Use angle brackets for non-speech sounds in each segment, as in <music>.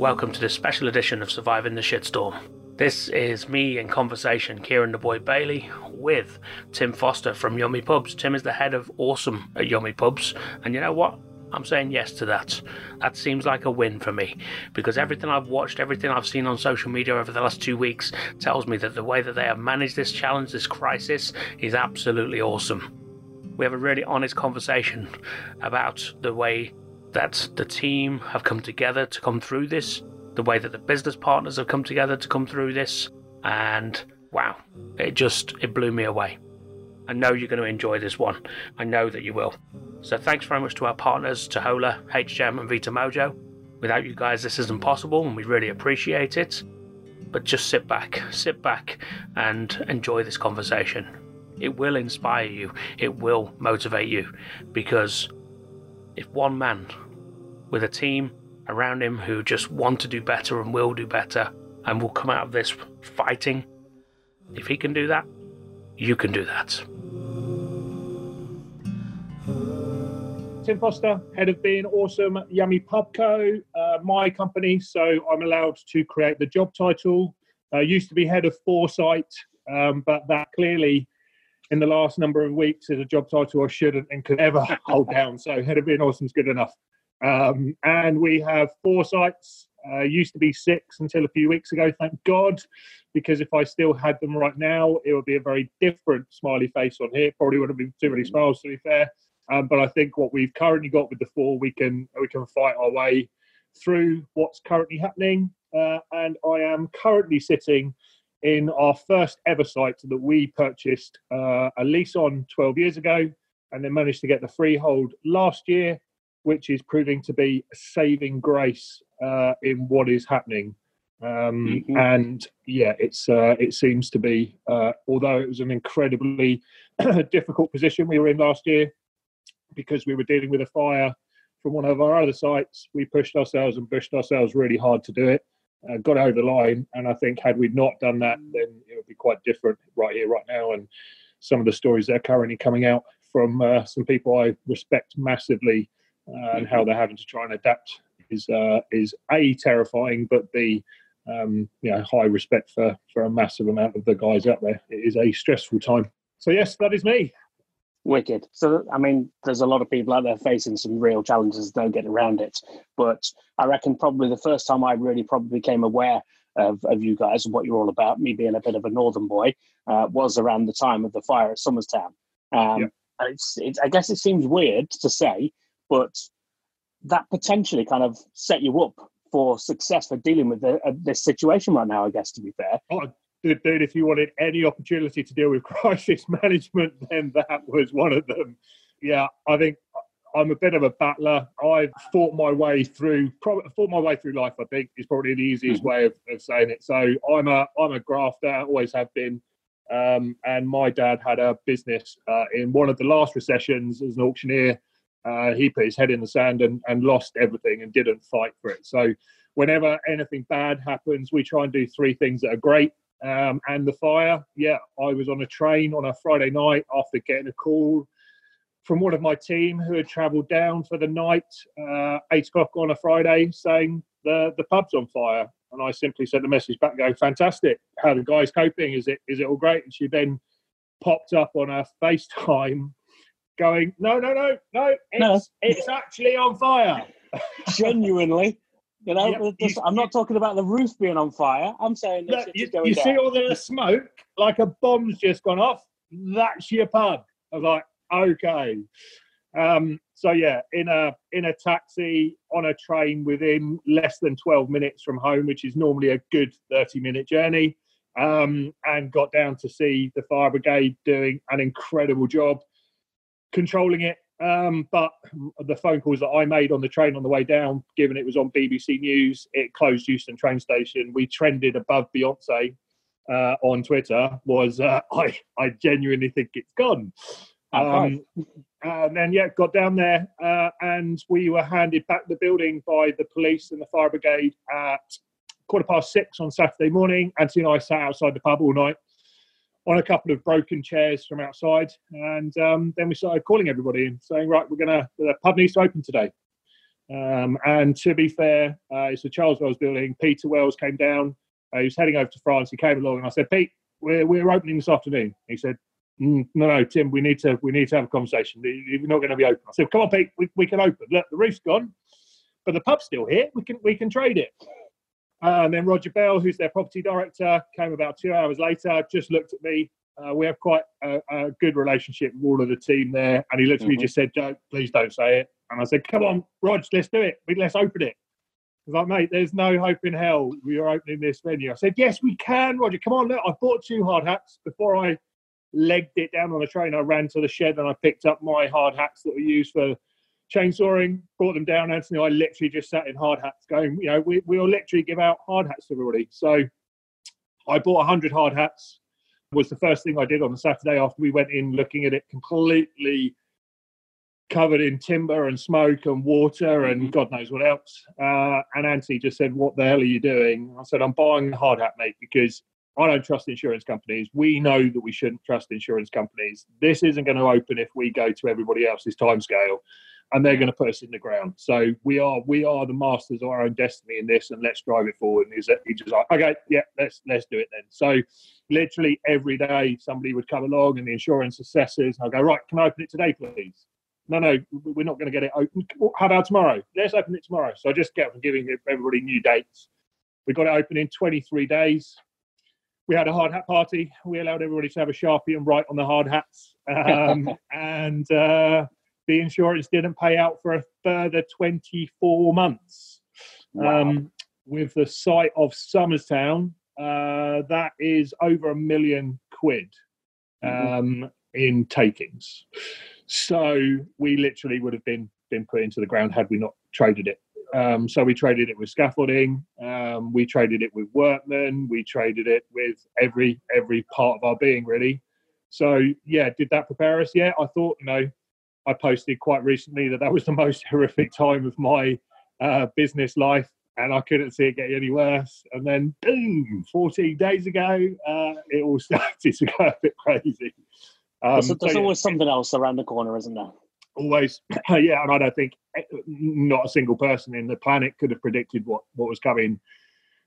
Welcome to this special edition of Surviving the Shitstorm. This is me in conversation, Kieran the Boy Bailey, with Tim Foster from Yummy Pubs. Tim is the head of Awesome at Yummy Pubs, and you know what? I'm saying yes to that. That seems like a win for me because everything I've watched, everything I've seen on social media over the last two weeks tells me that the way that they have managed this challenge, this crisis, is absolutely awesome. We have a really honest conversation about the way that the team have come together to come through this, the way that the business partners have come together to come through this, and wow, it just it blew me away. I know you're going to enjoy this one. I know that you will. So thanks very much to our partners, Tahola, HGEM, and Vita Mojo. Without you guys, this isn't possible, and we really appreciate it. But just sit back, sit back, and enjoy this conversation. It will inspire you, it will motivate you, because if one man with a team around him who just want to do better and will do better and will come out of this fighting, if he can do that, you can do that. Tim Foster, head of being awesome Yummy Pubco, uh, my company. So I'm allowed to create the job title. Uh, used to be head of foresight, um, but that clearly in the last number of weeks is a job title I shouldn't and could ever <laughs> hold down. So head of being awesome is good enough. Um, and we have four sites. Uh, used to be six until a few weeks ago, thank God, because if I still had them right now, it would be a very different smiley face on here. Probably wouldn't be too many smiles, to be fair. Um, but I think what we've currently got with the four, we can we can fight our way through what's currently happening. Uh, and I am currently sitting in our first ever site that we purchased uh, a lease on 12 years ago, and then managed to get the freehold last year which is proving to be a saving grace uh, in what is happening. Um, mm-hmm. And yeah, it's uh, it seems to be. Uh, although it was an incredibly <clears throat> difficult position we were in last year because we were dealing with a fire from one of our other sites, we pushed ourselves and pushed ourselves really hard to do it. Uh, got over the line, and I think had we not done that, then it would be quite different right here, right now. And some of the stories that are currently coming out from uh, some people I respect massively uh, and how they're having to try and adapt is uh, is a terrifying, but b um, you know high respect for for a massive amount of the guys out there. It is a stressful time. So yes, that is me. Wicked. So I mean, there's a lot of people out there facing some real challenges. Don't get around it. But I reckon probably the first time I really probably became aware of, of you guys and what you're all about, me being a bit of a northern boy, uh, was around the time of the fire at Somers Town. Um, yep. it's, it's, I guess it seems weird to say, but that potentially kind of set you up for success for dealing with the, uh, this situation right now. I guess to be fair. Oh, dude, dude, if you wanted any opportunity to deal with <laughs> crisis management, then that was one of them. Yeah, I think I'm a bit of a battler. I've fought my way through, fought my way through life. I think is probably the easiest mm-hmm. way of, of saying it. So I'm a I'm a grafter, always have been. Um, and my dad had a business uh, in one of the last recessions as an auctioneer uh, he put his head in the sand and, and lost everything and didn't fight for it. So, whenever anything bad happens, we try and do three things that are great. Um, and the fire, yeah, I was on a train on a Friday night after getting a call from one of my team who had travelled down for the night, uh, eight o'clock on a Friday, saying the the pub's on fire. And I simply sent the message back, going, "Fantastic! How the guys coping? Is it is it all great?" And she then popped up on her FaceTime going, no, no, no, no, it's, no. it's actually on fire. Genuinely. You know, yep. this, I'm not talking about the roof being on fire. I'm saying that you, you see all the smoke, like a bomb's just gone off. That's your pub. I was like, okay. Um, so yeah, in a in a taxi on a train within less than 12 minutes from home, which is normally a good 30 minute journey, um, and got down to see the fire brigade doing an incredible job controlling it. Um, but the phone calls that I made on the train on the way down, given it was on BBC News, it closed Euston train station. We trended above Beyonce uh, on Twitter. Was uh, <laughs> I? I genuinely think it's gone. Um, and then yeah, got down there, uh, and we were handed back the building by the police and the fire brigade at quarter past six on Saturday morning. Anthony and I sat outside the pub all night on a couple of broken chairs from outside, and um, then we started calling everybody and saying, "Right, we're gonna the pub needs to open today." Um, and to be fair, uh, it's the Charles Wells building. Peter Wells came down. Uh, he was heading over to France. He came along, and I said, "Pete, we're we're opening this afternoon." He said, mm, "No, no, Tim, we need to we need to have a conversation. You're not going to be open." I said, "Come on, Pete, we, we can open. Look, the roof's gone, but the pub's still here. We can we can trade it." Uh, and then Roger Bell, who's their property director, came about two hours later, just looked at me. Uh, we have quite a, a, good relationship with all of the team there. And he looked at mm-hmm. me just said, don't, please don't say it. And I said, come on, Rog, let's do it. Let's open it. I was like, mate, there's no hope in hell we are opening this venue. I said, yes, we can, Roger. Come on, look, I bought two hard hats before I legged it down on the train. I ran to the shed and I picked up my hard hats that were used for chainsawing, brought them down. Anthony, I literally just sat in hard hats going, you know, we, we'll literally give out hard hats to everybody. So I bought 100 hard hats, was the first thing I did on the Saturday after we went in looking at it completely covered in timber and smoke and water and mm-hmm. God knows what else. Uh, and Anthony just said, What the hell are you doing? I said, I'm buying a hard hat, mate, because I don't trust insurance companies. We know that we shouldn't trust insurance companies. This isn't going to open if we go to everybody else's timescale and they're going to put us in the ground. So we are we are the masters of our own destiny in this, and let's drive it forward. And he's, he's just like, okay, yeah, let's let's do it then. So literally every day somebody would come along, and the insurance assessors, and I go, right, can I open it today, please? No, no, we're not going to get it open. How about tomorrow? Let's open it tomorrow. So I just kept giving everybody new dates. We got it open in 23 days. We had a hard hat party. We allowed everybody to have a sharpie and write on the hard hats. Um, <laughs> and uh, the insurance didn't pay out for a further 24 months. Wow. Um, with the site of Somers Town, uh, that is over a million quid mm-hmm. um, mm-hmm. in takings. So we literally would have been been put into the ground had we not traded it. Um, so we traded it with scaffolding, um, we traded it with workmen, we traded it with every every part of our being really. So yeah, did that prepare us? Yeah, I thought you know I posted quite recently that that was the <laughs> most horrific time of my uh, business life, and I couldn't see it getting any worse. And then, boom, 14 days ago, uh, it all <laughs> started to go a bit crazy. Um, there's, there's so, always yeah. something else around the corner, isn't there? Always, <clears throat> yeah. And I don't think eh, not a single person in the planet could have predicted what what was coming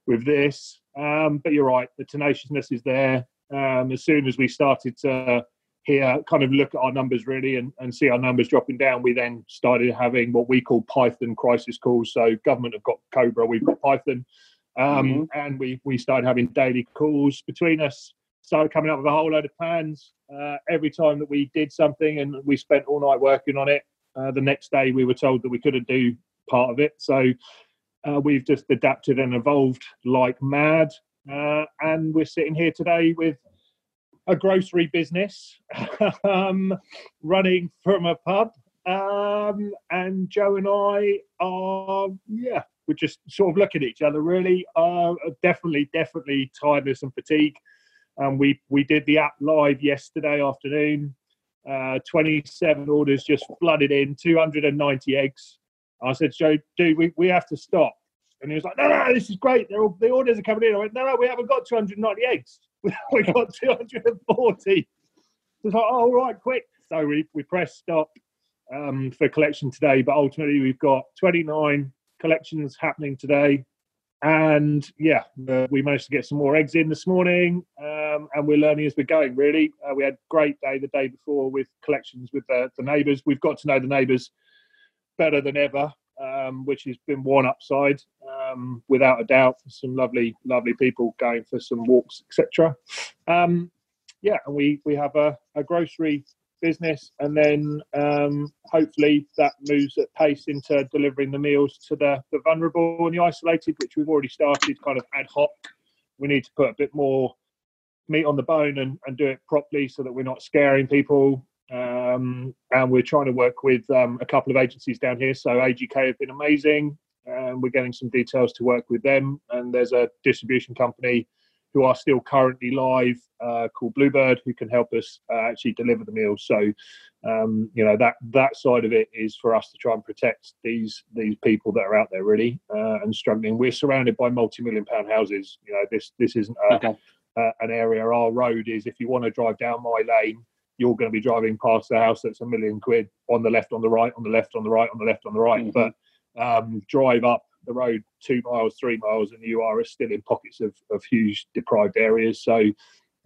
with this. Um, but you're right, the tenaciousness is there. Um, as soon as we started to here kind of look at our numbers really and, and see our numbers dropping down. We then started having what we call python crisis calls. So government have got cobra we've got python. Um, mm-hmm. and we we started having daily calls between us started coming up with a whole load of plans uh, every time that we did something and we spent all night working on it. Uh, the next day we were told that we couldn't do part of it. So uh, we've just adapted and evolved like mad. Uh, and we're sitting here today with a grocery business <laughs> um, running from a pub. Um, and Joe and I are, yeah, we're just sort of looking at each other really. Uh, definitely, definitely tiredness and fatigue. Um, we, we did the app live yesterday afternoon. Uh, 27 orders just flooded in, 290 eggs. I said, Joe, dude, we, we have to stop. And he was like, no, no, this is great. They're all, the orders are coming in. I went, no, no, we haven't got 290 eggs. <laughs> we got 240. It's like, oh, right, quick. So we, we pressed stop um, for collection today, but ultimately we've got 29 collections happening today. And yeah, uh, we managed to get some more eggs in this morning, um, and we're learning as we're going. Really, uh, we had a great day the day before with collections with the, the neighbours. We've got to know the neighbours better than ever, um, which has been one upside um, without a doubt. Some lovely, lovely people going for some walks, etc. Um, yeah, and we we have a, a grocery business, and then um, hopefully that moves at pace into delivering the meals to the, the vulnerable and the isolated, which we've already started kind of ad hoc. We need to put a bit more meat on the bone and, and do it properly so that we're not scaring people. Um, and we're trying to work with um, a couple of agencies down here. So AGK have been amazing and we're getting some details to work with them. And there's a distribution company who are still currently live uh, called Bluebird who can help us uh, actually deliver the meals. So, um, you know that that side of it is for us to try and protect these these people that are out there really uh, and struggling. We're surrounded by multi-million pound houses. You know this this isn't a, okay. an area. Our road is if you want to drive down my lane. You're going to be driving past the house that's a million quid on the left, on the right, on the left, on the right, on the left, on the right. Mm-hmm. But um, drive up the road two miles, three miles, and you are still in pockets of, of huge deprived areas. So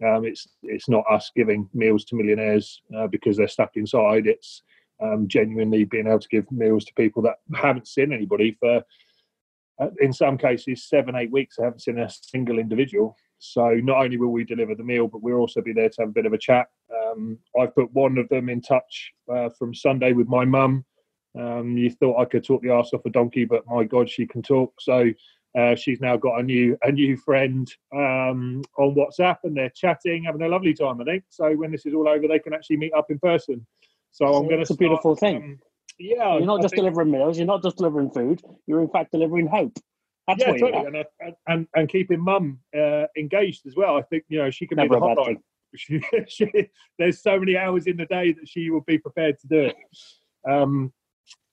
um, it's it's not us giving meals to millionaires uh, because they're stuck inside. It's um, genuinely being able to give meals to people that haven't seen anybody for, uh, in some cases, seven eight weeks. They haven't seen a single individual. So not only will we deliver the meal, but we'll also be there to have a bit of a chat. Um, I've put one of them in touch uh, from Sunday with my mum. Um, you thought I could talk the arse off a donkey, but my God, she can talk. So uh, she's now got a new a new friend um, on WhatsApp, and they're chatting, having a lovely time. I think so. When this is all over, they can actually meet up in person. So I'm going to. It's a beautiful thing. Um, yeah, you're not I just think... delivering meals. You're not just delivering food. You're in fact delivering hope. That's yeah, totally. And, uh, and, and keeping mum uh, engaged as well. I think you know she can Never be the hotline. <laughs> She, she, there's so many hours in the day that she will be prepared to do it. Um,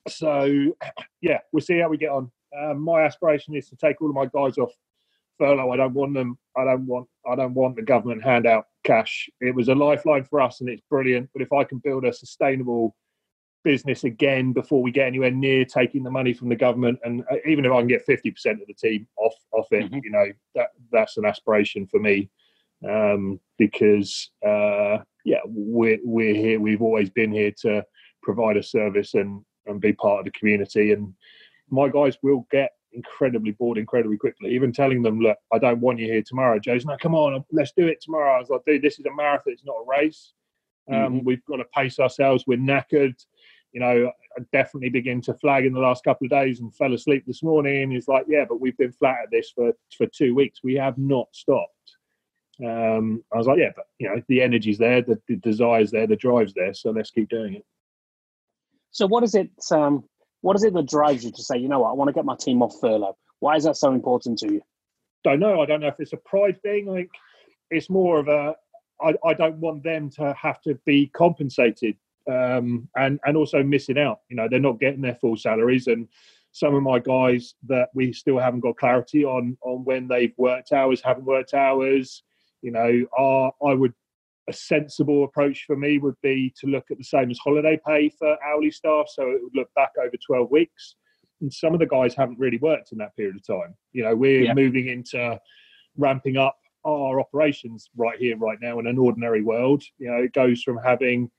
so <clears throat> yeah, we'll see how we get on. Um, my aspiration is to take all of my guys off furlough. I don't want them. I don't want. I don't want the government handout cash. It was a lifeline for us, and it's brilliant. But if I can build a sustainable business again before we get anywhere near taking the money from the government, and uh, even if I can get fifty percent of the team off off it, mm-hmm. you know, that that's an aspiration for me. Um, because uh, yeah, we're we're here. We've always been here to provide a service and and be part of the community. And my guys will get incredibly bored incredibly quickly. Even telling them, look, I don't want you here tomorrow. Joe's like, come on, let's do it tomorrow. I was like, dude, this is a marathon, it's not a race. Um, mm-hmm. We've got to pace ourselves. We're knackered. You know, I definitely begin to flag in the last couple of days and fell asleep this morning. He's like, yeah, but we've been flat at this for, for two weeks. We have not stopped. Um, I was like, yeah, but you know, the energy's there, the, the desire's there, the drive's there. So let's keep doing it. So what is it? Um, what is it that drives you to say, you know what, I want to get my team off furlough? Why is that so important to you? Don't know. I don't know if it's a pride thing. Think it's more of a. I, I don't want them to have to be compensated um, and and also missing out. You know, they're not getting their full salaries, and some of my guys that we still haven't got clarity on on when they've worked hours, haven't worked hours. You know, are I would a sensible approach for me would be to look at the same as holiday pay for hourly staff. So it would look back over 12 weeks. And some of the guys haven't really worked in that period of time. You know, we're yeah. moving into ramping up our operations right here, right now in an ordinary world. You know, it goes from having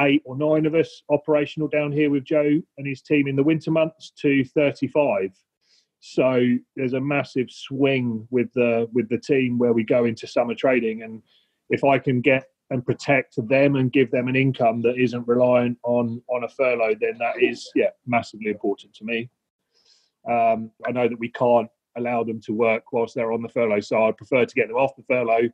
eight or nine of us operational down here with Joe and his team in the winter months to 35. So there's a massive swing with the with the team where we go into summer trading and if I can get and protect them and give them an income that isn't reliant on on a furlough, then that is yeah massively important to me. Um, I know that we can't allow them to work whilst they're on the furlough, so I prefer to get them off the furlough,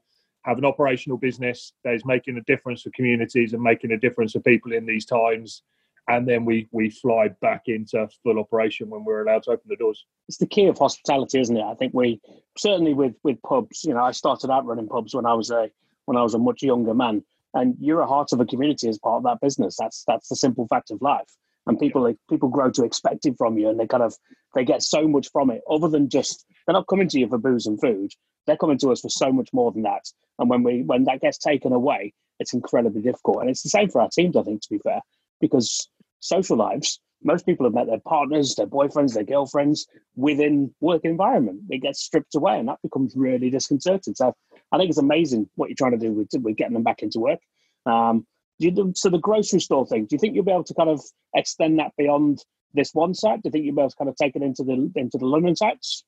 have an operational business that is making a difference for communities and making a difference for people in these times, and then we we fly back into full operation when we're allowed to open the doors. It's the key of hospitality, isn't it? I think we certainly with with pubs. You know, I started out running pubs when I was a when I was a much younger man. And you're a heart of a community as part of that business. That's that's the simple fact of life. And people like, people grow to expect it from you, and they kind of they get so much from it. Other than just they're not coming to you for booze and food. They're coming to us for so much more than that. And when we when that gets taken away, it's incredibly difficult. And it's the same for our teams, I think, to be fair, because social lives most people have met their partners, their boyfriends, their girlfriends within work environment. It gets stripped away, and that becomes really disconcerting. So I think it's amazing what you're trying to do with, with getting them back into work. Um, you, so the grocery store thing, do you think you'll be able to kind of extend that beyond this one site? Do you think you'll be able to kind of take it into the into the London sites?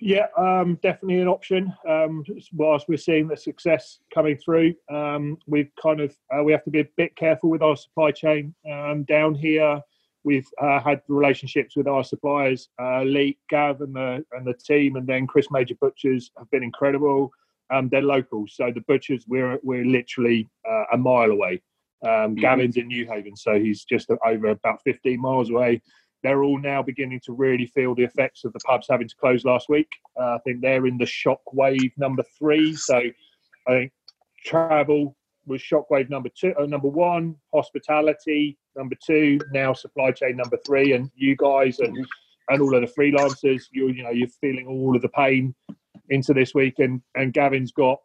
Yeah, um, definitely an option. Um, whilst we're seeing the success coming through, um, we've kind of uh, we have to be a bit careful with our supply chain um, down here. We've uh, had relationships with our suppliers, uh, Lee, Gav, and the and the team, and then Chris Major Butchers have been incredible. Um, they're local, so the butchers we're we're literally uh, a mile away. Um, mm-hmm. Gavin's in Newhaven, so he's just over about 15 miles away. They're all now beginning to really feel the effects of the pubs having to close last week. Uh, I think they're in the shock wave number three. So I think travel was shockwave number two, uh, number one, hospitality number two, now supply chain number three, and you guys and and all of the freelancers, you you know you're feeling all of the pain into this week, and and Gavin's got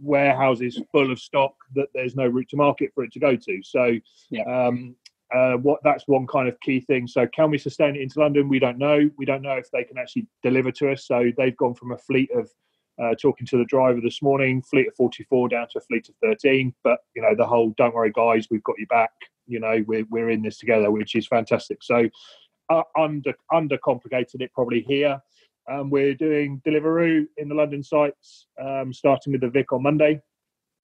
warehouses full of stock that there's no route to market for it to go to. So, yeah. um, uh, what that's one kind of key thing. So, can we sustain it into London? We don't know. We don't know if they can actually deliver to us. So, they've gone from a fleet of uh, talking to the driver this morning, fleet of 44 down to a fleet of 13. But you know, the whole "don't worry, guys, we've got you back." You know, we're we're in this together, which is fantastic. So, uh, under under complicated it probably here. Um, we're doing Deliveroo in the London sites, um, starting with the Vic on Monday.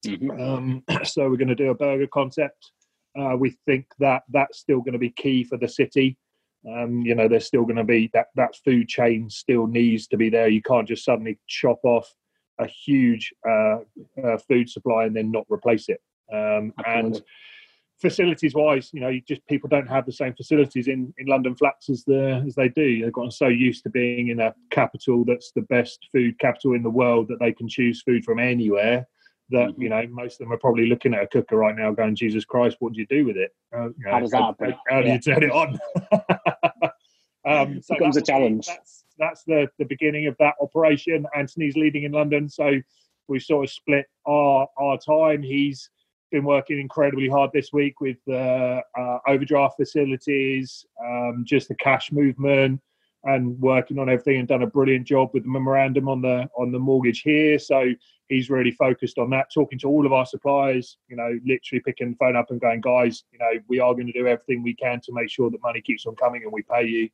Mm-hmm. Um, <clears throat> so we're going to do a burger concept. Uh, we think that that's still going to be key for the city. Um, you know, there's still going to be that that food chain still needs to be there. You can't just suddenly chop off a huge uh, uh, food supply and then not replace it. Um, and facilities wise, you know, you just people don't have the same facilities in, in London flats as the as they do. They've gotten so used to being in a capital that's the best food capital in the world that they can choose food from anywhere that mm-hmm. you know most of them are probably looking at a cooker right now, going, "Jesus Christ, what do you do with it? Uh, you know, how does that happen? How, do you turn it on?" <laughs> um, so becomes a challenge. That's, that's the the beginning of that operation. Anthony's leading in London, so we sort of split our our time. He's been working incredibly hard this week with uh, uh, overdraft facilities, um, just the cash movement, and working on everything, and done a brilliant job with the memorandum on the on the mortgage here. So he's really focused on that, talking to all of our suppliers, you know, literally picking the phone up and going, guys, you know, we are going to do everything we can to make sure that money keeps on coming and we pay you.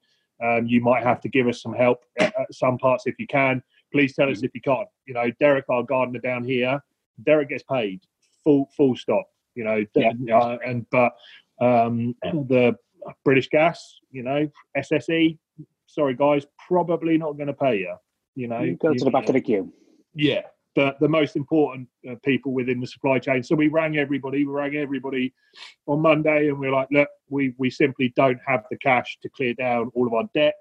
Um, you might have to give us some help at, some parts if you can. Please tell us mm-hmm. if you can't. You know, Derek, our gardener down here, Derek gets paid full full stop. You know, yeah. uh, and but um, <clears throat> the British Gas, you know, SSE, sorry guys, probably not going to pay you. You know, you go to the back of the queue. Yeah, the, the most important uh, people within the supply chain. So we rang everybody. We rang everybody on Monday, and we are like, look, we we simply don't have the cash to clear down all of our debt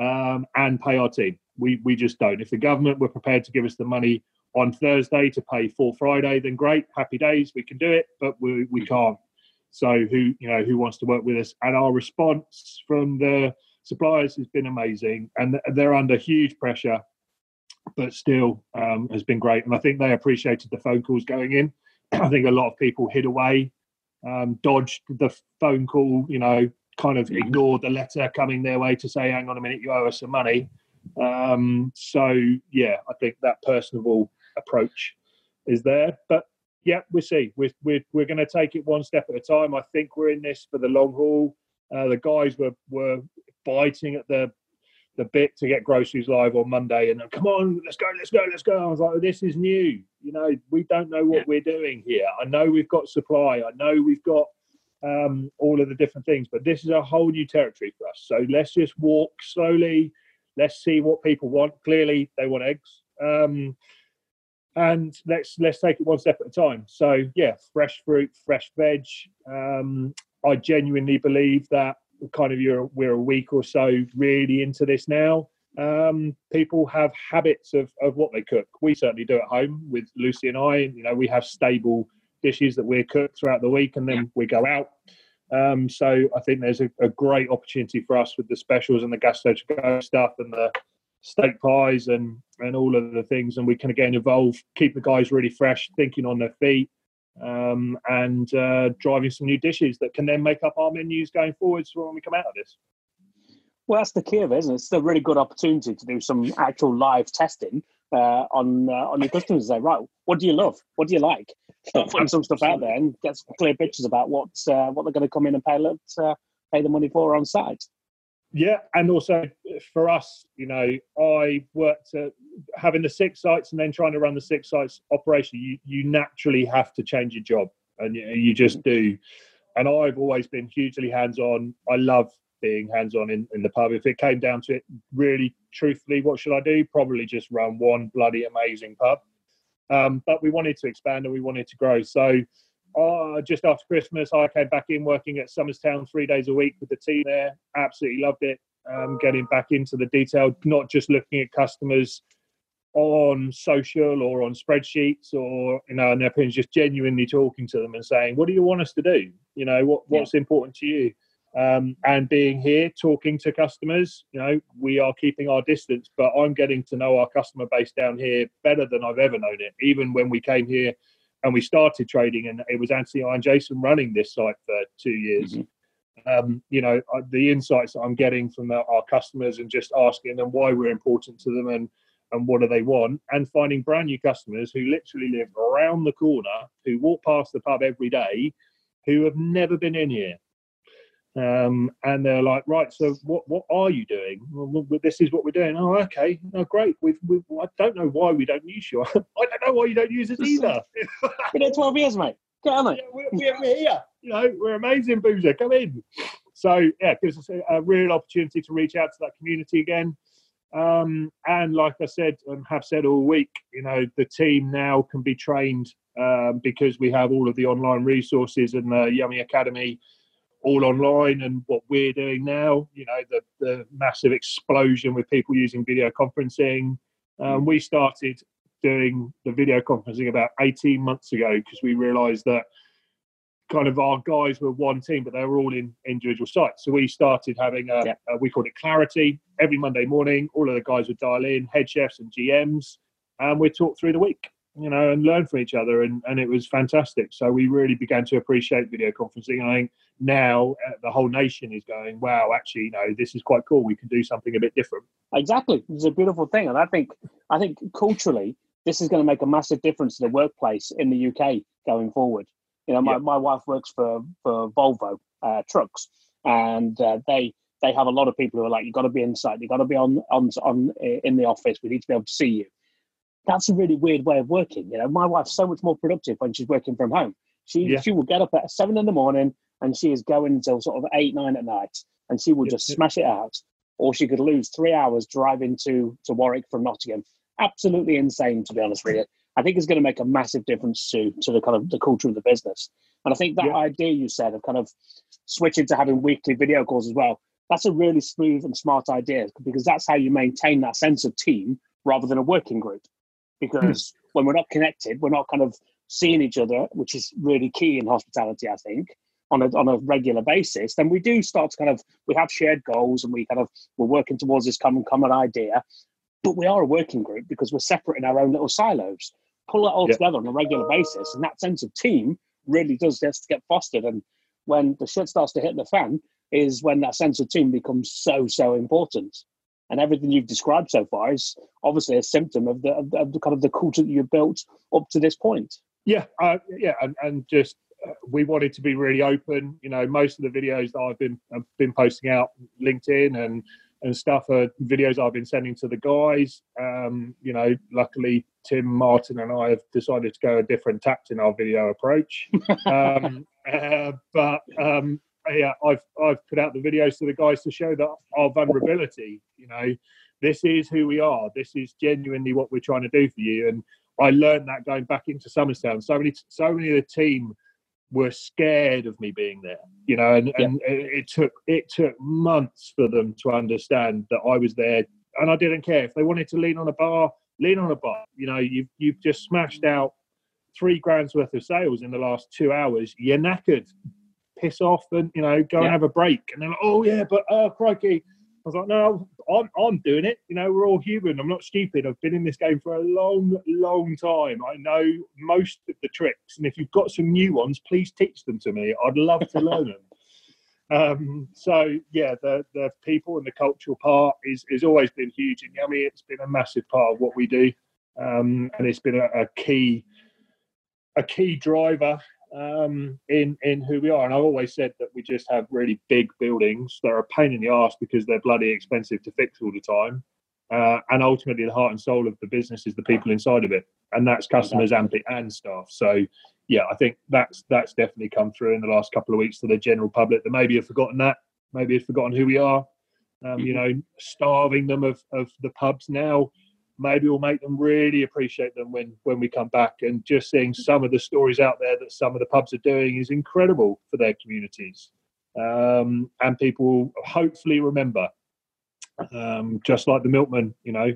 um, and pay our team. We we just don't. If the government were prepared to give us the money on Thursday to pay for Friday, then great, happy days, we can do it. But we we can't. So who you know who wants to work with us? And our response from the suppliers has been amazing, and they're under huge pressure but still um, has been great. And I think they appreciated the phone calls going in. <clears throat> I think a lot of people hid away, um, dodged the phone call, you know, kind of ignored the letter coming their way to say, hang on a minute, you owe us some money. Um, so, yeah, I think that personable approach is there. But yeah, we'll see. We're, we're, we're going to take it one step at a time. I think we're in this for the long haul. Uh, the guys were, were biting at the the bit to get groceries live on Monday, and come on, let's go, let's go, let's go. I was like, this is new. You know, we don't know what yeah. we're doing here. I know we've got supply. I know we've got um, all of the different things, but this is a whole new territory for us. So let's just walk slowly. Let's see what people want. Clearly, they want eggs. Um, and let's let's take it one step at a time. So yeah, fresh fruit, fresh veg. Um, I genuinely believe that kind of you're, we're a week or so really into this now. Um, people have habits of, of what they cook. We certainly do at home with Lucy and I. You know, we have stable dishes that we cook throughout the week, and then we go out. Um, so I think there's a, a, great opportunity for us with the specials and the Gastro to go stuff and the steak pies and and all of the things, and we can again evolve, keep the guys really fresh, thinking on their feet, um, and uh, driving some new dishes that can then make up our menus going forwards when we come out of this. Well, that's the key of it, isn't it? It's a really good opportunity to do some actual live testing uh, on uh, on your customers. Say, right, what do you love? What do you like? Start putting some stuff out there and get some clear pictures about what uh, what they're going to come in and pay uh, pay the money for on site. Yeah, and also for us, you know, I worked at having the six sites and then trying to run the six sites operation. You you naturally have to change your job, and you, you just do. And I've always been hugely hands on. I love being hands on in, in the pub. If it came down to it, really, truthfully, what should I do? Probably just run one bloody amazing pub. Um, but we wanted to expand and we wanted to grow. So uh, just after Christmas, I came back in working at Town three days a week with the team there. Absolutely loved it. Um, getting back into the detail, not just looking at customers on social or on spreadsheets or you know, in their opinions, just genuinely talking to them and saying, "What do you want us to do? You know, what what's yeah. important to you?" Um, and being here, talking to customers, you know, we are keeping our distance, but I'm getting to know our customer base down here better than I've ever known it. Even when we came here and we started trading, and it was Anthony and Jason running this site for two years. Mm-hmm. um, you know, the insights that I'm getting from our customers and just asking them why we're important to them and and what do they want, and finding brand new customers who literally live around the corner, who walk past the pub every day, who have never been in here. Um, and they're like, right, so what what are you doing? Well, this is what we're doing. Oh, okay, oh, great. We've, we've, I don't know why we don't use you. <laughs> I don't know why you don't use us either. Been here twelve years, mate. Get on it. Yeah, we're, we're, here. You know, we're amazing, Boozer. Come in. So yeah, it gives us a, a, real opportunity to reach out to that community again. Um, and like I said and have said all week, you know, the team now can be trained um, because we have all of the online resources and the Yummy Academy all online and what we're doing now, you know, the, the massive explosion with people using video conferencing. Um, we started doing the video conferencing about 18 months ago because we realized that kind of our guys were one team, but they were all in individual sites. So we started having a, yeah. a, we called it clarity every Monday morning. All of the guys would dial in, head chefs and GMs, and we'd talk through the week, you know, and learn from each other. And, and it was fantastic. So we really began to appreciate video conferencing. I think now uh, the whole nation is going, wow, actually, you know, this is quite cool. We can do something a bit different. Exactly. It's a beautiful thing. And I think, I think culturally, this is going to make a massive difference to the workplace in the UK going forward. You know, my, yeah. my wife works for for Volvo uh, trucks, and uh, they they have a lot of people who are like, you've got to be inside, you've got to be on on on in the office. We need to be able to see you. That's a really weird way of working. You know, my wife's so much more productive when she's working from home. She yeah. she will get up at seven in the morning and she is going until sort of eight nine at night, and she will just smash it out. Or she could lose three hours driving to to Warwick from Nottingham absolutely insane, to be honest with you. I think it's going to make a massive difference to to the kind of the culture of the business. And I think that yeah. idea you said of kind of switching to having weekly video calls as well, that's a really smooth and smart idea because that's how you maintain that sense of team rather than a working group. Because hmm. when we're not connected, we're not kind of seeing each other, which is really key in hospitality, I think, on a on a regular basis, then we do start to kind of we have shared goals and we kind of we're working towards this common common idea but we are a working group because we're separate in our own little silos. Pull it all yeah. together on a regular basis, and that sense of team really does to get fostered. And when the shit starts to hit the fan, is when that sense of team becomes so so important. And everything you've described so far is obviously a symptom of the, of the, of the kind of the culture that you've built up to this point. Yeah, uh, yeah, and, and just uh, we wanted to be really open. You know, most of the videos that I've been I've been posting out LinkedIn and and stuff are videos I've been sending to the guys. Um, you know, luckily Tim Martin and I have decided to go a different tact in our video approach. <laughs> um, uh, but um, yeah, I've I've put out the videos to the guys to show that our vulnerability. You know, this is who we are. This is genuinely what we're trying to do for you. And I learned that going back into Somers Town. So many so many of the team were scared of me being there you know and, yeah. and it took it took months for them to understand that i was there. And i didn't care. If they wanted to lean on a bar lean on a bar. You know you've you've just smashed out three grand's worth of sales in the last two hours. You're knackered. Piss off and you know go yeah. and have a break. And they're like oh yeah but oh crikey I was like, no, I'm, I'm doing it. You know, we're all human. I'm not stupid. I've been in this game for a long, long time. I know most of the tricks. And if you've got some new ones, please teach them to me. I'd love to learn them. <laughs> Um, so yeah, the the people and the cultural part is is always been huge in Yummy. It's been a massive part of what we do, um, and it's been a, a key a key driver um, in in who we are. And I've always said that we just have really big buildings that are a pain in the ass because they're bloody expensive to fix all the time. Uh, and ultimately, the heart and soul of the business is the people inside of it, and that's customers and and staff. So, yeah, I think that's that's definitely come through in the last couple of weeks to the general public that maybe have forgotten that, maybe have forgotten who we are. Um, mm-hmm. You know, starving them of of the pubs now maybe we'll make them really appreciate them when when we come back. And just seeing some of the stories out there that some of the pubs are doing is incredible for their communities. Um, and people hopefully remember um, just like the milkman you know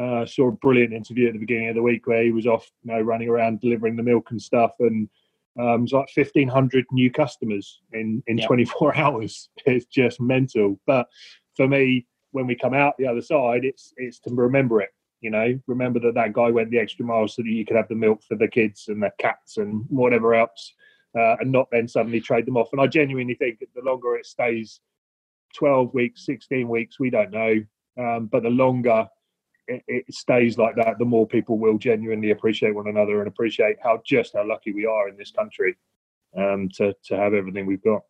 uh, saw a brilliant interview at the beginning of the week where he was off you know running around delivering the milk and stuff and um, it was like 1500 new customers in in yep. 24 <laughs> hours. It's just mental. But for me when we come out the other side it's it's to remember it you know, remember that that guy went the extra mile so that you could have the milk for the kids and the cats and whatever else. uh, and not then suddenly trade them off. And I genuinely think that the longer it stays, twelve weeks, sixteen weeks, we don't know, um, but the longer it, it, stays like that, the more people will genuinely appreciate one another and appreciate how just how lucky we are in this country um, to to have everything we've got.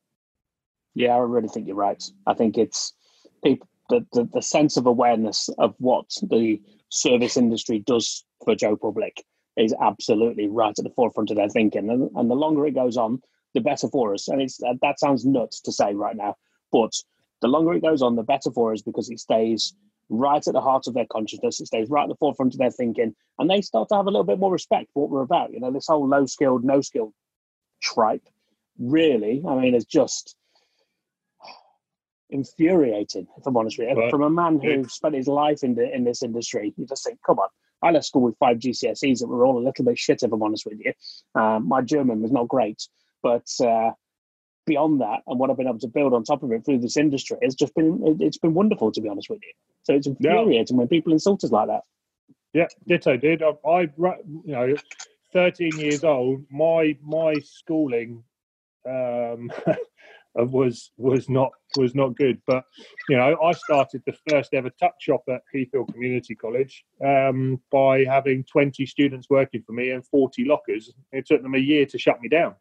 Yeah, I really think you're right. I think it's people the, the, the sense of awareness of what the service industry does for Joe Public is absolutely right at the forefront of their thinking. And, and the longer it goes on, the better for us. And it's that sounds nuts to say right now, but the longer it goes on, the better for us because it stays right at the heart of their consciousness. It stays right at the forefront of their thinking, and they start to have a little bit more respect for what we're about. You know, this whole low skilled, no skilled tripe, really, I mean, it's just infuriating, if I'm honest with you. From a man who spent his life in the in this industry, you just think, come on. I left school with five GCSEs that were all a little bit shit, if I'm honest with you. Um, my German was not great, but uh, beyond that, and what I've been able to build on top of it through this industry, it's just been it, has been wonderful, to be honest with you. So it's infuriating yeah. when people insult us like that. Yeah, ditto, did. I, I, you know, 13 years old. My my schooling um, <laughs> was was not was not good. But you know, I started the first ever tuck shop at Heathfield Community College um, by having 20 students working for me and 40 lockers. It took them a year to shut me down.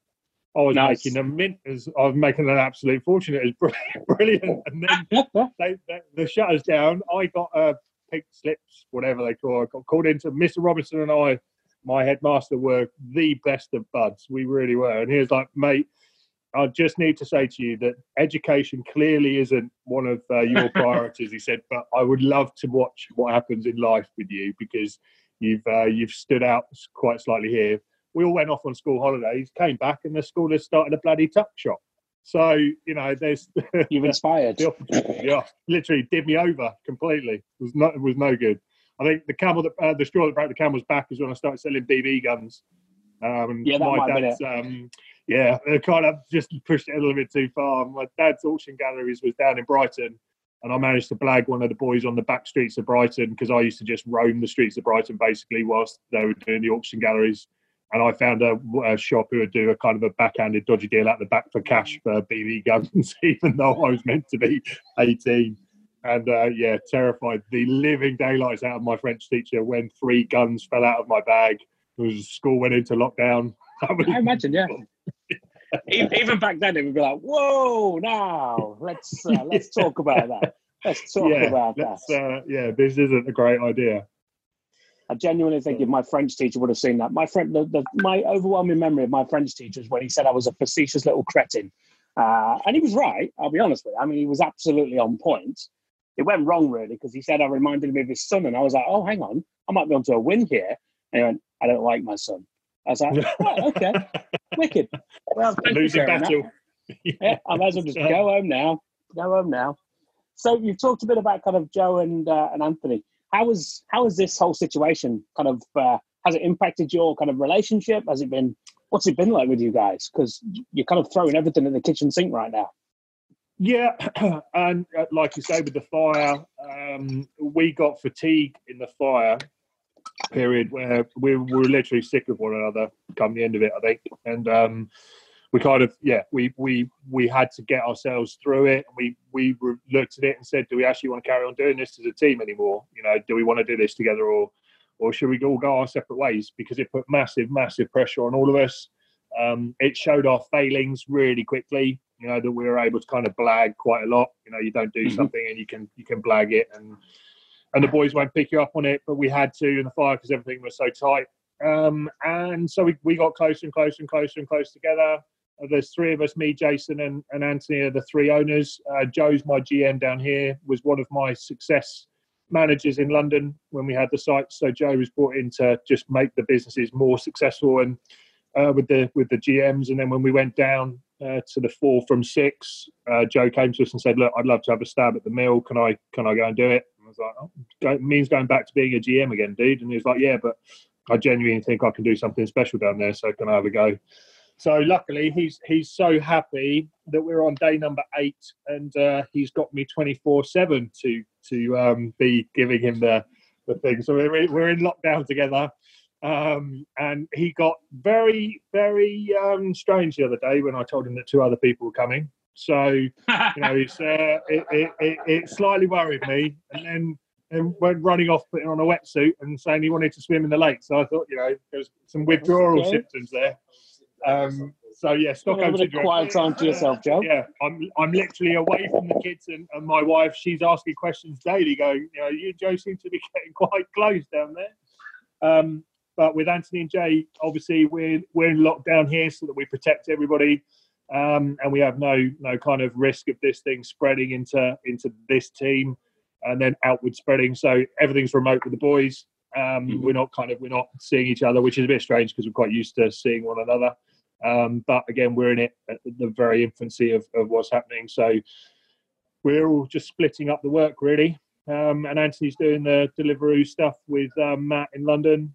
I was nice. making a mint as I was making an absolute fortune. It was <laughs> brilliant. And then <laughs> they, they, the shutters down. I got a pink slips, whatever they call. It. I got called into Mr. Robinson and I. My headmaster were the best of buds. We really were. And he was like, mate, I just need to say to you that education clearly isn't one of uh, your <laughs> priorities. he said, but I would love to watch what happens in life with you because you've uh, you've stood out quite slightly here. We all went off on school holidays, came back, and the school has started a bloody tuck shop. So you know, there's <laughs> you've inspired. yeah, literally did me over completely. It was not it was no good. I think the camel that uh, the straw that broke the camel's back is when I started selling BB guns. Um, yeah, that my might dad's, um, yeah, they kind of just pushed it a little bit too far. My dad's auction galleries was down in Brighton, and I managed to blag one of the boys on the back streets of Brighton because I used to just roam the streets of Brighton basically whilst they were doing the auction galleries. And I found a, a shop who would do a kind of a backhanded dodgy deal at the back for cash for BB guns, <laughs> even though I was meant to be 18. And uh, yeah, terrified the living daylights out of my French teacher when three guns fell out of my bag. It was school went into lockdown. I imagine, yeah <laughs> even back then, it would be like, "Whoa, now let's uh, <laughs> let's talk about that. Let's talk yeah, about that." Uh, yeah, this isn't a great idea. I genuinely think if my French teacher would have seen that, my friend, the, the, my overwhelming memory of my French teacher is when he said I was a facetious little cretin, uh, and he was right. I'll be honest with you. I mean, he was absolutely on point. It went wrong really because he said I reminded him of his son, and I was like, "Oh, hang on, I might be onto a win here." And he went, "I don't like my son." I was like, oh, okay, <laughs> wicked. Well, losing battle. yeah, I might as well just <laughs> go home now. Go home now. So you've talked a bit about kind of Joe and uh, and Anthony. How was how has this whole situation kind of uh, has it impacted your kind of relationship? Has it been what's it been like with you guys? Because you're kind of throwing everything in the kitchen sink right now. Yeah, <clears throat> and uh, like you say, with the fire, um, we got fatigue in the fire period where we were literally sick of one another come the end of it, I think. And um, we kind of, yeah, we we we had to get ourselves through it. And We we looked at it and said, do we actually want to carry on doing this as a team anymore? You know, do we want to do this together or or should we all go our separate ways? Because it put massive, massive pressure on all of us. Um, it showed our failings really quickly. You know that we were able to kind of blag quite a lot. You know, you don't do mm-hmm. something and you can you can blag it and and the boys won't pick you up on it, but we had to in the fire because everything was so tight. Um, and so we, we got closer and closer and closer and closer together. Uh, there's three of us, me, Jason, and, and Anthony are the three owners. Uh, Joe's my GM down here, was one of my success managers in London when we had the site. So Joe was brought in to just make the businesses more successful and uh, with the with the GMs. And then when we went down uh, to the four from six, uh, Joe came to us and said, "Look, I'd love to have a stab at the mill. Can I can I go and do it?" Was like, oh, means going back to being a GM again, dude. And he was like, yeah, but I genuinely think I can do something special down there. So can I have a go? So luckily, he's he's so happy that we're on day number eight, and uh, he's got me twenty four seven to to um, be giving him the the thing. So we're we're in lockdown together. Um, and he got very, very um, strange the other day when I told him that two other people were coming. So, you know, it's, uh, it, it, it, it slightly worried me. And then and went running off, putting on a wetsuit and saying he wanted to swim in the lake. So I thought, you know, there's some withdrawal symptoms there. Um, so yeah, Stockholm syndrome. Quiet time to yourself, Joe. Yeah, I'm I'm literally away from the kids and, and my wife. She's asking questions daily, going, you know, you and Joe seem to be <laughs> getting quite close down there. Um, but with Anthony and Jay, obviously we're we're in lockdown here so that we protect everybody. Um, and we have no no kind of risk of this thing spreading into into this team and then outward spreading. So everything's remote with the boys. Um, mm-hmm. We're not kind of we're not seeing each other, which is a bit strange because we're quite used to seeing one another. Um, but again, we're in it at the very infancy of, of what's happening. So we're all just splitting up the work really. Um, and Anthony's doing the Deliveroo stuff with um, Matt in London,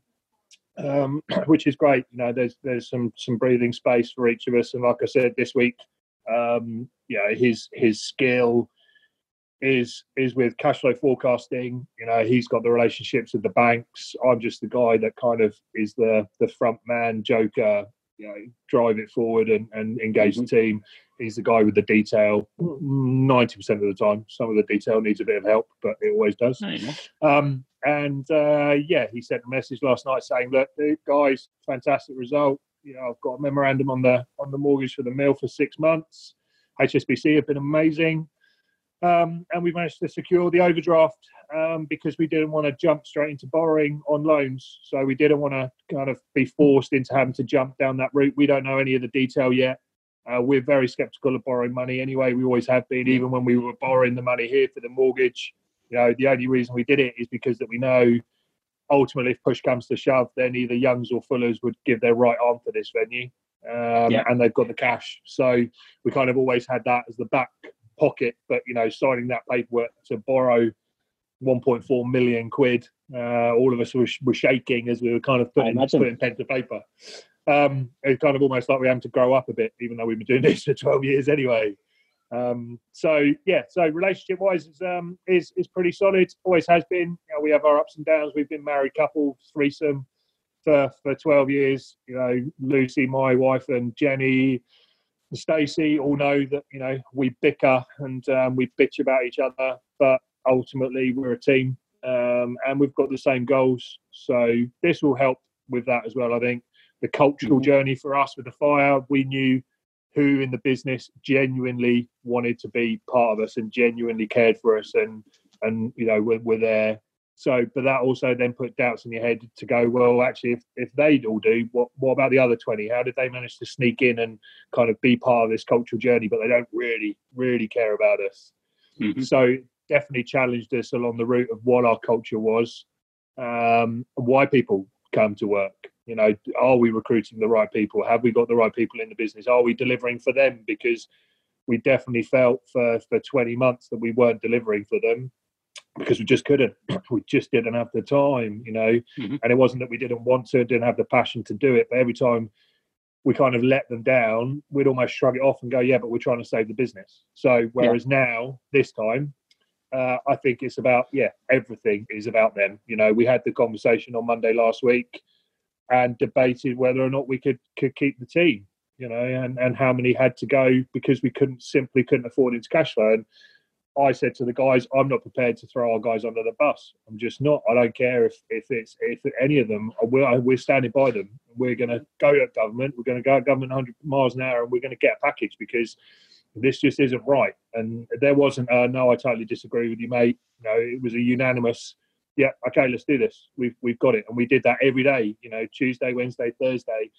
um, <clears throat> which is great. You know, there's there's some some breathing space for each of us. And like I said this week, um, yeah, his his skill is is with cash flow forecasting. You know, he's got the relationships with the banks. I'm just the guy that kind of is the the front man, joker, you know, drive it forward and, and engage mm-hmm. the team. He's the guy with the detail. Ninety percent of the time, some of the detail needs a bit of help, but it always does. Um, and uh, yeah, he sent a message last night saying, "Look, guys, fantastic result. You know, I've got a memorandum on the on the mortgage for the mill for six months. HSBC have been amazing. Um, and we managed to secure the overdraft um, because we didn't want to jump straight into borrowing on loans. So we didn't want to kind of be forced into having to jump down that route. We don't know any of the detail yet. Uh, we're very skeptical of borrowing money anyway. We always have been, even when we were borrowing the money here for the mortgage. You know, the only reason we did it is because that we know ultimately, if push comes to shove, then either Youngs or Fullers would give their right arm for this venue. Um, yeah. and they've got the cash. So we kind of always had that as the back pocket, but you know, signing that paperwork to borrow 1.4 million quid, uh, all of us were, were, shaking as we were kind of putting, putting pen to paper. Um, it's kind of almost like we had to grow up a bit, even though we've been doing <laughs> this for 12 years anyway. Um, so yeah, so relationship wise is um, is is pretty solid. Always has been. You know, we have our ups and downs. We've been married couple, threesome for for 12 years. You know, Lucy, my wife, and Jenny and Stacey all know that you know we bicker and um, we bitch about each other, but ultimately we're a team um, and we've got the same goals. So this will help with that as well. I think the cultural mm-hmm. journey for us with the fire, we knew who in the business genuinely wanted to be part of us and genuinely cared for us and and you know we're, we're there so, but that also then put doubts in your head to go, well, actually, if, if they'd all do, what what about the other 20? How did they manage to sneak in and kind of be part of this cultural journey, but they don't really, really care about us? Mm-hmm. So, definitely challenged us along the route of what our culture was, um, why people come to work. You know, are we recruiting the right people? Have we got the right people in the business? Are we delivering for them? Because we definitely felt for, for 20 months that we weren't delivering for them because we just couldn't. <clears throat> We just didn't have the time, you know. Mm-hmm. And it wasn't that we didn't want to, didn't have the passion to do it, but every time we kind of let them down, we'd almost shrug it off and go, "Yeah, but we're trying to save the business." So whereas yeah. now, this time, uh, I think it's about yeah, everything is about them. You know, we had the conversation on Monday last week and debated whether or not we could could keep the team. You know, and and how many had to go because we couldn't simply couldn't afford into cash flow. And I said to the guys, I'm not prepared to throw our guys under the bus. I'm just not. I don't care if, if it's if any of them. We're, we're standing by them. We're going to go at government. We're going to go at government 100 miles an hour, and we're going to get a package because this just isn't right. And there wasn't. Uh, no, I totally disagree with you, mate. No, it was a unanimous. Yeah, okay, let's do this. We've we've got it, and we did that every day. You know, Tuesday, Wednesday, Thursday.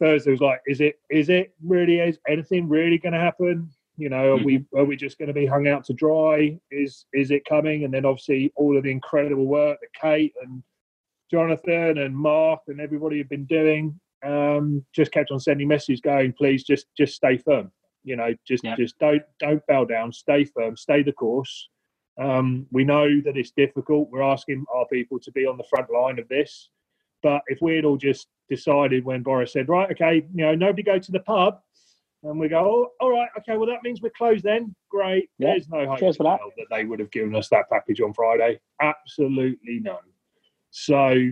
Thursday was like, is it is it really is anything really going to happen? You know, are we mm-hmm. are we just going to be hung out to dry? Is is it coming? And then obviously all of the incredible work that Kate and Jonathan and Mark and everybody have been doing. Um, just kept on sending messages going, please just just stay firm. You know, just yep. just don't don't bow down, stay firm, stay the course. Um, we know that it's difficult. We're asking our people to be on the front line of this. But if we had all just decided when Boris said, right, okay, you know, nobody go to the pub, and we go, oh, all right, okay, well, that means we're closed then. Great. Yeah. There's no hope that. that they would have given us that package on Friday. Absolutely none. So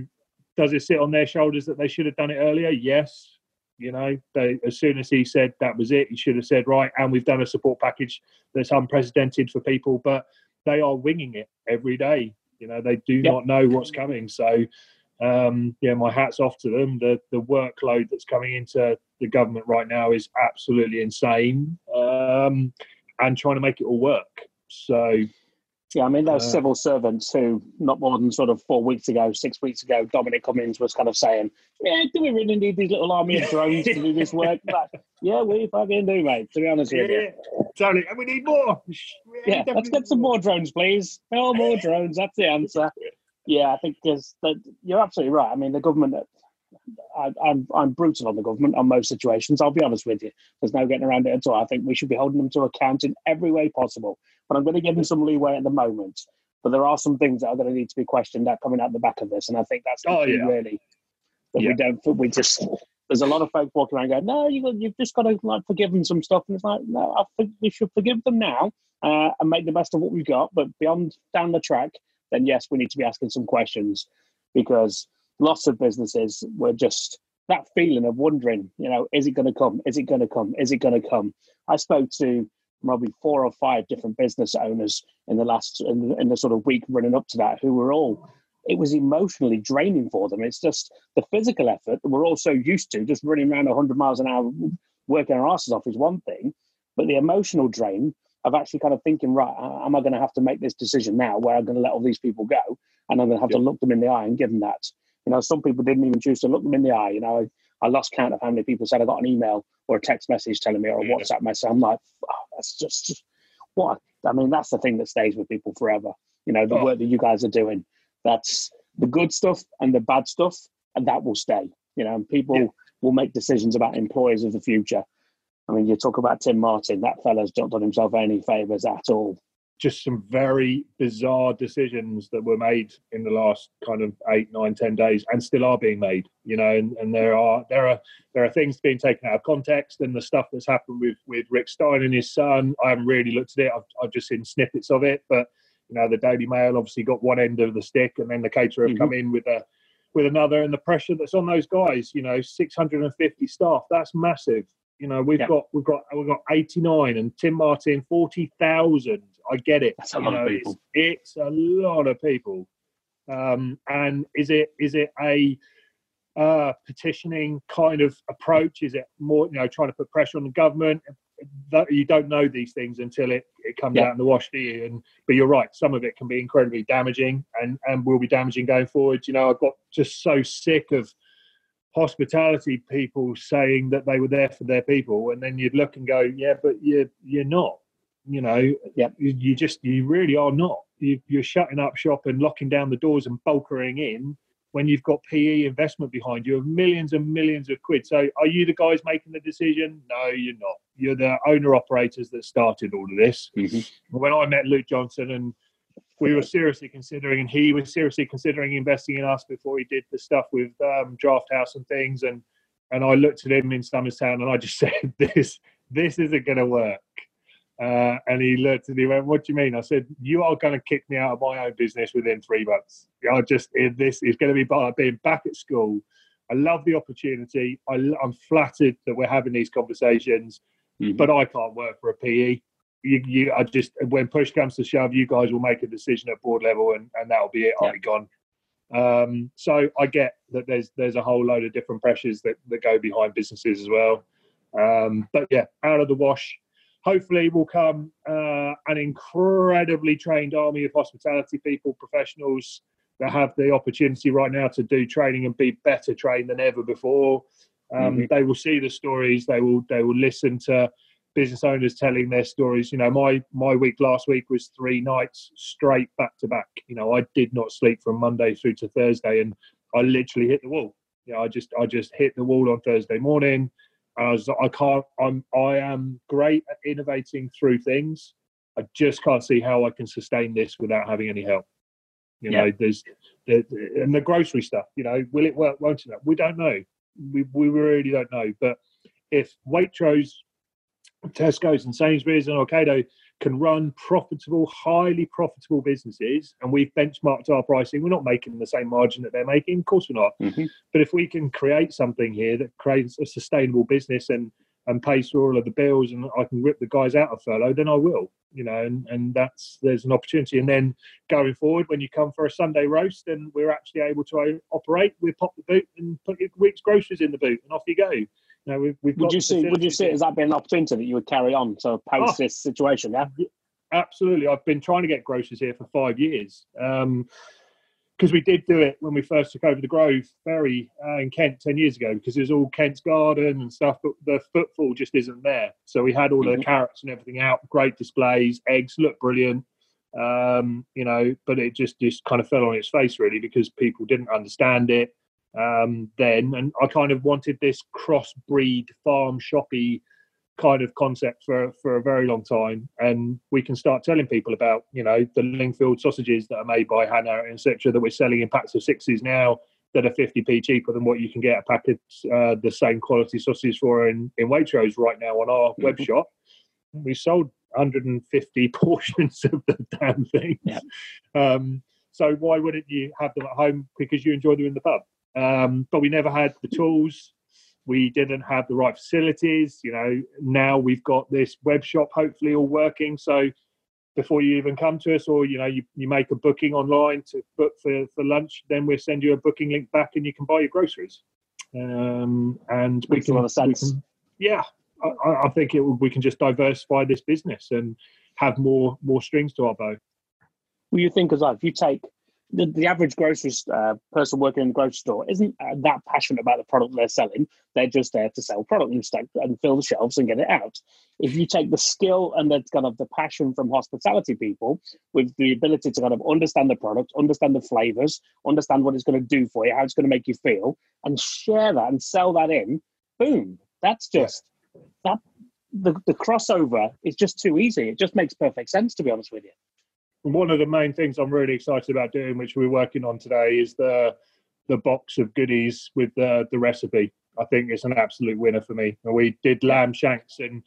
does it sit on their shoulders that they should have done it earlier? Yes. You know, they, as soon as he said that was it, he should have said, right, and we've done a support package that's unprecedented for people, but they are winging it every day. You know, they do yep. not know what's coming. So, um, yeah, my hat's off to them. The the workload that's coming into the government right now is absolutely insane, um, and trying to make it all work. So yeah, I mean, those uh, civil servants who, not more than sort of four weeks ago, six weeks ago, Dominic Cummings was kind of saying, Yeah, do we really need these little army of drones to do this work? But, yeah, we fucking do, mate, to be honest yeah, with you. Totally. And we need more. Yeah, yeah let's get some more drones, please. No more drones. That's the answer. Yeah, I think there's, you're absolutely right. I mean, the government, I, I'm, I'm brutal on the government on most situations. I'll be honest with you. There's no getting around it at all. I think we should be holding them to account in every way possible. But I'm going to give them some leeway at the moment. But there are some things that are going to need to be questioned that coming out the back of this, and I think that's the oh, yeah. really. That yeah. we don't. We just there's a lot of folk walking around going, "No, you you've just got to like forgive them some stuff," and it's like, no, I think we should forgive them now uh, and make the best of what we've got. But beyond down the track, then yes, we need to be asking some questions because lots of businesses were just that feeling of wondering, you know, is it going to come? Is it going to come? Is it going to come? I spoke to probably four or five different business owners in the last in the, in the sort of week running up to that who were all it was emotionally draining for them. It's just the physical effort that we're all so used to, just running around 100 miles an hour, working our asses off is one thing, but the emotional drain of actually kind of thinking, right, am I going to have to make this decision now where I'm going to let all these people go and I'm going to have to look them in the eye and give them that you know, some people didn't even choose to look them in the eye. You know, I, lost count of how many people said I got an email or a text message telling me or a yeah. WhatsApp message. I'm like, oh, that's just, just what? I mean, that's the thing that stays with people forever. You know, the oh. work that you guys are doing. That's the good stuff and the bad stuff, and that will stay. You know, and people yeah. will make decisions about employers of the future. I mean, you talk about Tim Martin. That fella's not done himself any favors at all just some very bizarre decisions that were made in the last kind of eight, nine, ten days, and still are being made. You know, and, and there are there are there are things being taken out of context, and the stuff that's happened with with Rick Stein and his son. I haven't really looked at it. I've, I've just seen snippets of it, but you know, the Daily Mail obviously got one end of the stick, and then the caterer have mm-hmm. come in with a with another, and the pressure that's on those guys. You know, 650 staff. That's massive. You know, we've yeah. got we've got we've got 89 and Tim Martin 40,000 I get it. That's a lot know, of people. It's, it's, a lot of people. Um, and is it is it a uh, petitioning kind of approach? Is it more you know trying to put pressure on the government? That you don't know these things until it, it comes yeah. out in the wash, do you? And but you're right, some of it can be incredibly damaging and and will be damaging going forward. You know, I got just so sick of hospitality people saying that they were there for their people, and then you'd look and go, yeah, but you're you're not you know, yeah, you, you just you really are not. You, you're shutting up shop and locking down the doors and bulkering in when you've got PE investment behind you of millions and millions of quid. So, are you the guys making the decision? No, you're not. You're the owner operators that started all of this. Mm-hmm. When I met Luke Johnson and we were seriously considering, and he was seriously considering investing in us before he did the stuff with um, Draft House and things. And and I looked at him in Town and I just <laughs> said, "This this isn't going to work." Uh, and he looked at me and he went, "What do you mean?" I said, "You are going to kick me out of my own business within three months. I just this is going to be like being back at school. I love the opportunity. I, am flattered that we're having these conversations, mm-hmm. but I can't work for a PE. You, you, I just when push comes to shove, you guys will make a decision at board level, and, and that'll be it. I'll be gone. Um, so I get that there's there's a whole load of different pressures that, that go behind businesses as well. Um, but yeah, out of the wash hopefully will come uh, an incredibly trained army of hospitality people, professionals that have the opportunity right now to do training and be better trained than ever before. Um, mm-hmm. They will see the stories. They will they will listen to business owners telling their stories. You know, my my week last week was three nights straight back to back. You know, I did not sleep from Monday through to Thursday, and I literally hit the wall. Yeah, you know, I just I just hit the wall on Thursday morning. I was I can't I'm I am great at innovating through things. I just can't see how I can sustain this without having any help. You know, there's the, and the grocery stuff. You know, will it work? Won't it? We don't know. We we really don't know. But if Waitrose, Tesco's, and Sainsbury's and Ocado can run profitable, highly profitable businesses, and we've benchmarked our pricing, we're not making the same margin that they're making. Of course, we're not. Mm-hmm. But if we can create something here that creates a sustainable business and and pays for all of the bills, and I can rip the guys out of furlough, then I will. You know, and and that's there's an opportunity. And then going forward, when you come for a Sunday roast, and we're actually able to operate, we pop the boot and put your week's groceries in the boot, and off you go. No, we've, we've would you see? Would you see it as that being an opportunity that you would carry on to post oh, this situation? Yeah, absolutely. I've been trying to get groceries here for five years because um, we did do it when we first took over the Grove Ferry uh, in Kent ten years ago because it was all Kent's Garden and stuff, but the footfall just isn't there. So we had all mm-hmm. the carrots and everything out, great displays, eggs look brilliant. Um, you know, but it just just kind of fell on its face really because people didn't understand it um, then, and I kind of wanted this cross-breed farm shoppy kind of concept for for a very long time, and we can start telling people about you know the Lingfield sausages that are made by Hannah and etc. that we're selling in packs of sixes now that are 50p cheaper than what you can get a packet uh, the same quality sausages for in in Waitrose right now on our mm-hmm. web shop. We sold 150 <laughs> portions of the damn things. Yeah. Um, so why wouldn't you have them at home because you enjoy them in the pub? Um, but we never had the tools. We didn't have the right facilities. You know, now we've got this web shop hopefully all working. So before you even come to us, or you know, you, you make a booking online to book for, for lunch, then we'll send you a booking link back, and you can buy your groceries. Um, and we can, we can, yeah, I, I think it, we can just diversify this business and have more more strings to our bow. Well, you think as well, if you take the, the average grocery uh, person working in the grocery store isn't uh, that passionate about the product they're selling. They're just there to sell product and, stack, and fill the shelves and get it out. If you take the skill and the kind of the passion from hospitality people with the ability to kind of understand the product, understand the flavors, understand what it's going to do for you, how it's going to make you feel, and share that and sell that in, boom, that's just that the, the crossover is just too easy. It just makes perfect sense, to be honest with you one of the main things I'm really excited about doing, which we're working on today, is the the box of goodies with the the recipe. I think it's an absolute winner for me. And we did lamb shanks, and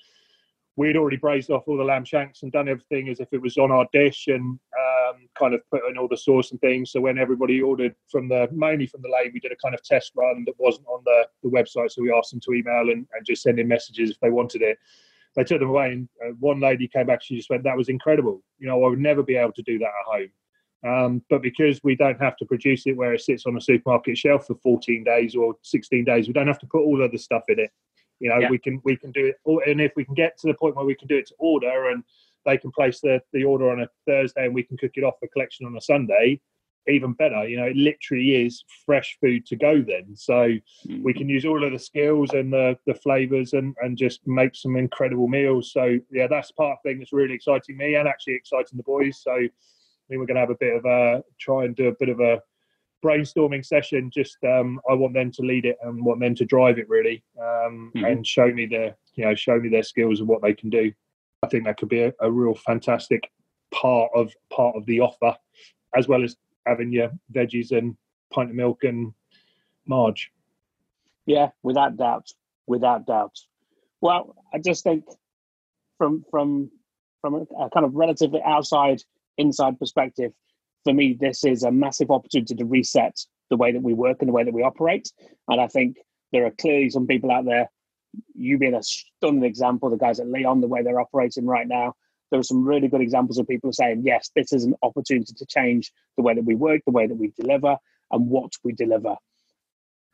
we'd already braised off all the lamb shanks and done everything as if it was on our dish, and um, kind of put in all the sauce and things. So when everybody ordered from the mainly from the lane, we did a kind of test run that wasn't on the, the website. So we asked them to email and, and just send in messages if they wanted it they took them away, and uh, one lady came back. She just went, "That was incredible. You know, I would never be able to do that at home." Um, but because we don't have to produce it where it sits on a supermarket shelf for 14 days or 16 days, we don't have to put all of the stuff in it. You know, yeah. we can we can do it, and if we can get to the point where we can do it to order, and they can place the the order on a Thursday, and we can cook it off for collection on a Sunday, even better. You know, it literally is fresh food to go then. So mm-hmm. we can use all of the skills and the, the flavors and, and just make some incredible meals. So yeah, that's part of the thing that's really exciting me and actually exciting the boys. So I think we're going to have a bit of a try and do a bit of a brainstorming session. Just um, I want them to lead it and want them to drive it really um, mm-hmm. and show me their you know show me their skills and what they can do. I think that could be a, a real fantastic part of part of the offer as well as having your veggies and pint of milk and Marge. Yeah, without doubt, without doubt. Well, I just think from from from a, a kind of relatively outside inside perspective, for me, this is a massive opportunity to reset the way that we work and the way that we operate. And I think there are clearly some people out there, you being a stunning example, the guys at Leon, the way they're operating right now, there are some really good examples of people saying, yes, this is an opportunity to change the way that we work, the way that we deliver, and what we deliver.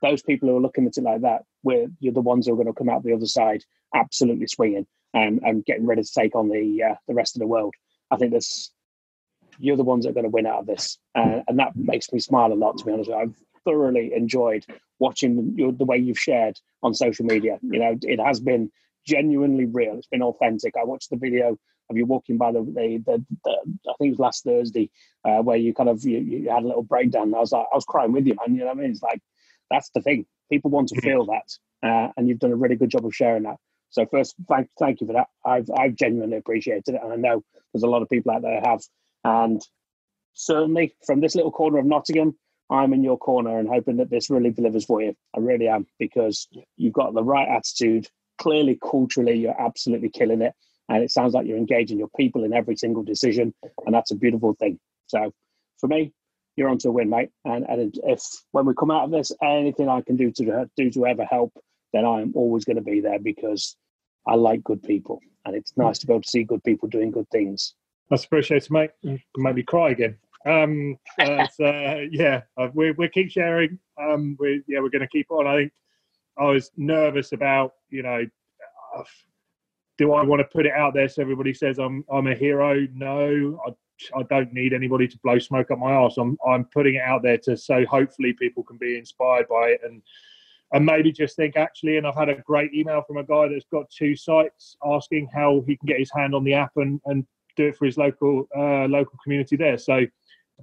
Those people who are looking at it like that, we're, you're the ones who are going to come out the other side absolutely swinging and, and getting ready to take on the uh, the rest of the world. I think this, you're the ones that are going to win out of this, uh, and that makes me smile a lot. To be honest, I've thoroughly enjoyed watching your, the way you've shared on social media. You know, it has been genuinely real. It's been authentic. I watched the video of you walking by the the, the, the I think it was last Thursday uh, where you kind of you, you, had a little breakdown. I was like I was crying with you, man. You know what I mean? It's like that's the thing. People want to feel that, uh, and you've done a really good job of sharing that. So first, thank thank you for that. I've I've genuinely appreciated it, and I know there's a lot of people out there have. And certainly from this little corner of Nottingham, I'm in your corner and hoping that this really delivers for you. I really am because you've got the right attitude. Clearly, culturally, you're absolutely killing it and it sounds like you're engaging your people in every single decision, and that's a beautiful thing. So, for me, you're on to a win, mate. And, and if when we come out of this, anything I can do to do to ever help, then I am always going to be there because I like good people, and it's nice to be able to see good people doing good things. That's appreciated, mate. You made me cry again. Um, <laughs> uh, so, yeah, uh, we we keep sharing. Um, we yeah, we're going to keep on. I think I was nervous about you know. Do I want to put it out there so everybody says I'm I'm a hero? No, I I don't need anybody to blow smoke up my ass. I'm I'm putting it out there to so hopefully people can be inspired by it and and maybe just think actually. And I've had a great email from a guy that's got two sites asking how he can get his hand on the app and and do it for his local uh, local community there. So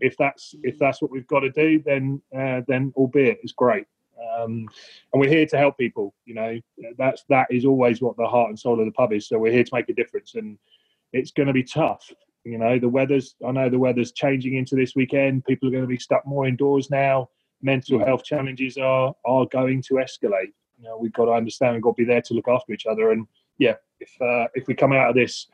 if that's if that's what we've got to do, then uh, then albeit it's great. Um, and we're here to help people. You know, that's that is always what the heart and soul of the pub is. So we're here to make a difference, and it's going to be tough. You know, the weather's, I know the weather's changing into this weekend. People are going to be stuck more indoors now. Mental health challenges are are going to escalate. You know, we've got to understand we've got to be there to look after each other. And yeah, if uh, if we come out of this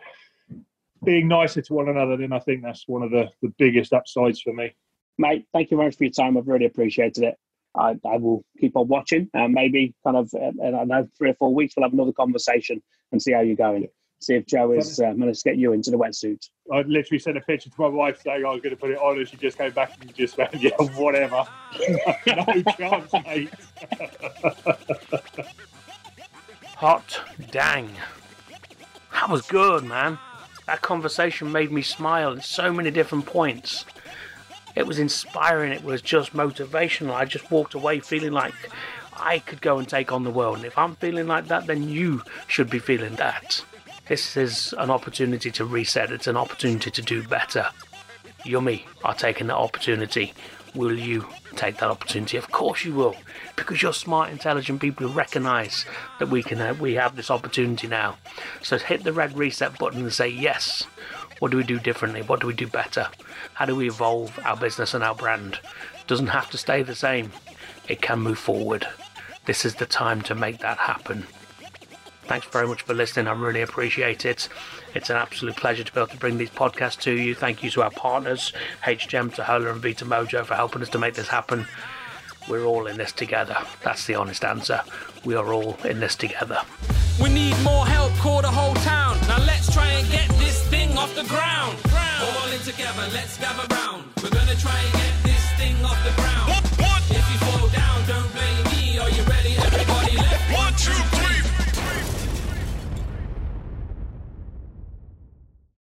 being nicer to one another, then I think that's one of the, the biggest upsides for me. Mate, thank you very much for your time. I've really appreciated it. I, I will keep on watching and maybe kind of, and I know three or four weeks we'll have another conversation and see how you're going see if Joe has uh, managed to get you into the wetsuit. I literally sent a picture to my wife saying I was going to put it on, and she just came back and just went, "Yeah, whatever." <laughs> no chance, mate. <laughs> Hot dang! That was good, man. That conversation made me smile at so many different points. It was inspiring. It was just motivational. I just walked away feeling like I could go and take on the world. And if I'm feeling like that, then you should be feeling that. This is an opportunity to reset, it's an opportunity to do better. Yummy are taking that opportunity. Will you take that opportunity? Of course you will, because you're smart, intelligent people who recognise that we can uh, we have this opportunity now. So hit the red reset button and say yes. What do we do differently? What do we do better? How do we evolve our business and our brand? It doesn't have to stay the same. It can move forward. This is the time to make that happen. Thanks very much for listening. I really appreciate it. It's an absolute pleasure to be able to bring these podcasts to you. Thank you to our partners, HGM, Tahola, and Vita Mojo, for helping us to make this happen. We're all in this together. That's the honest answer. We are all in this together. We need more help, call the whole town. Now let's try and get this thing off the ground. All in together, let's gather round. We're gonna try and get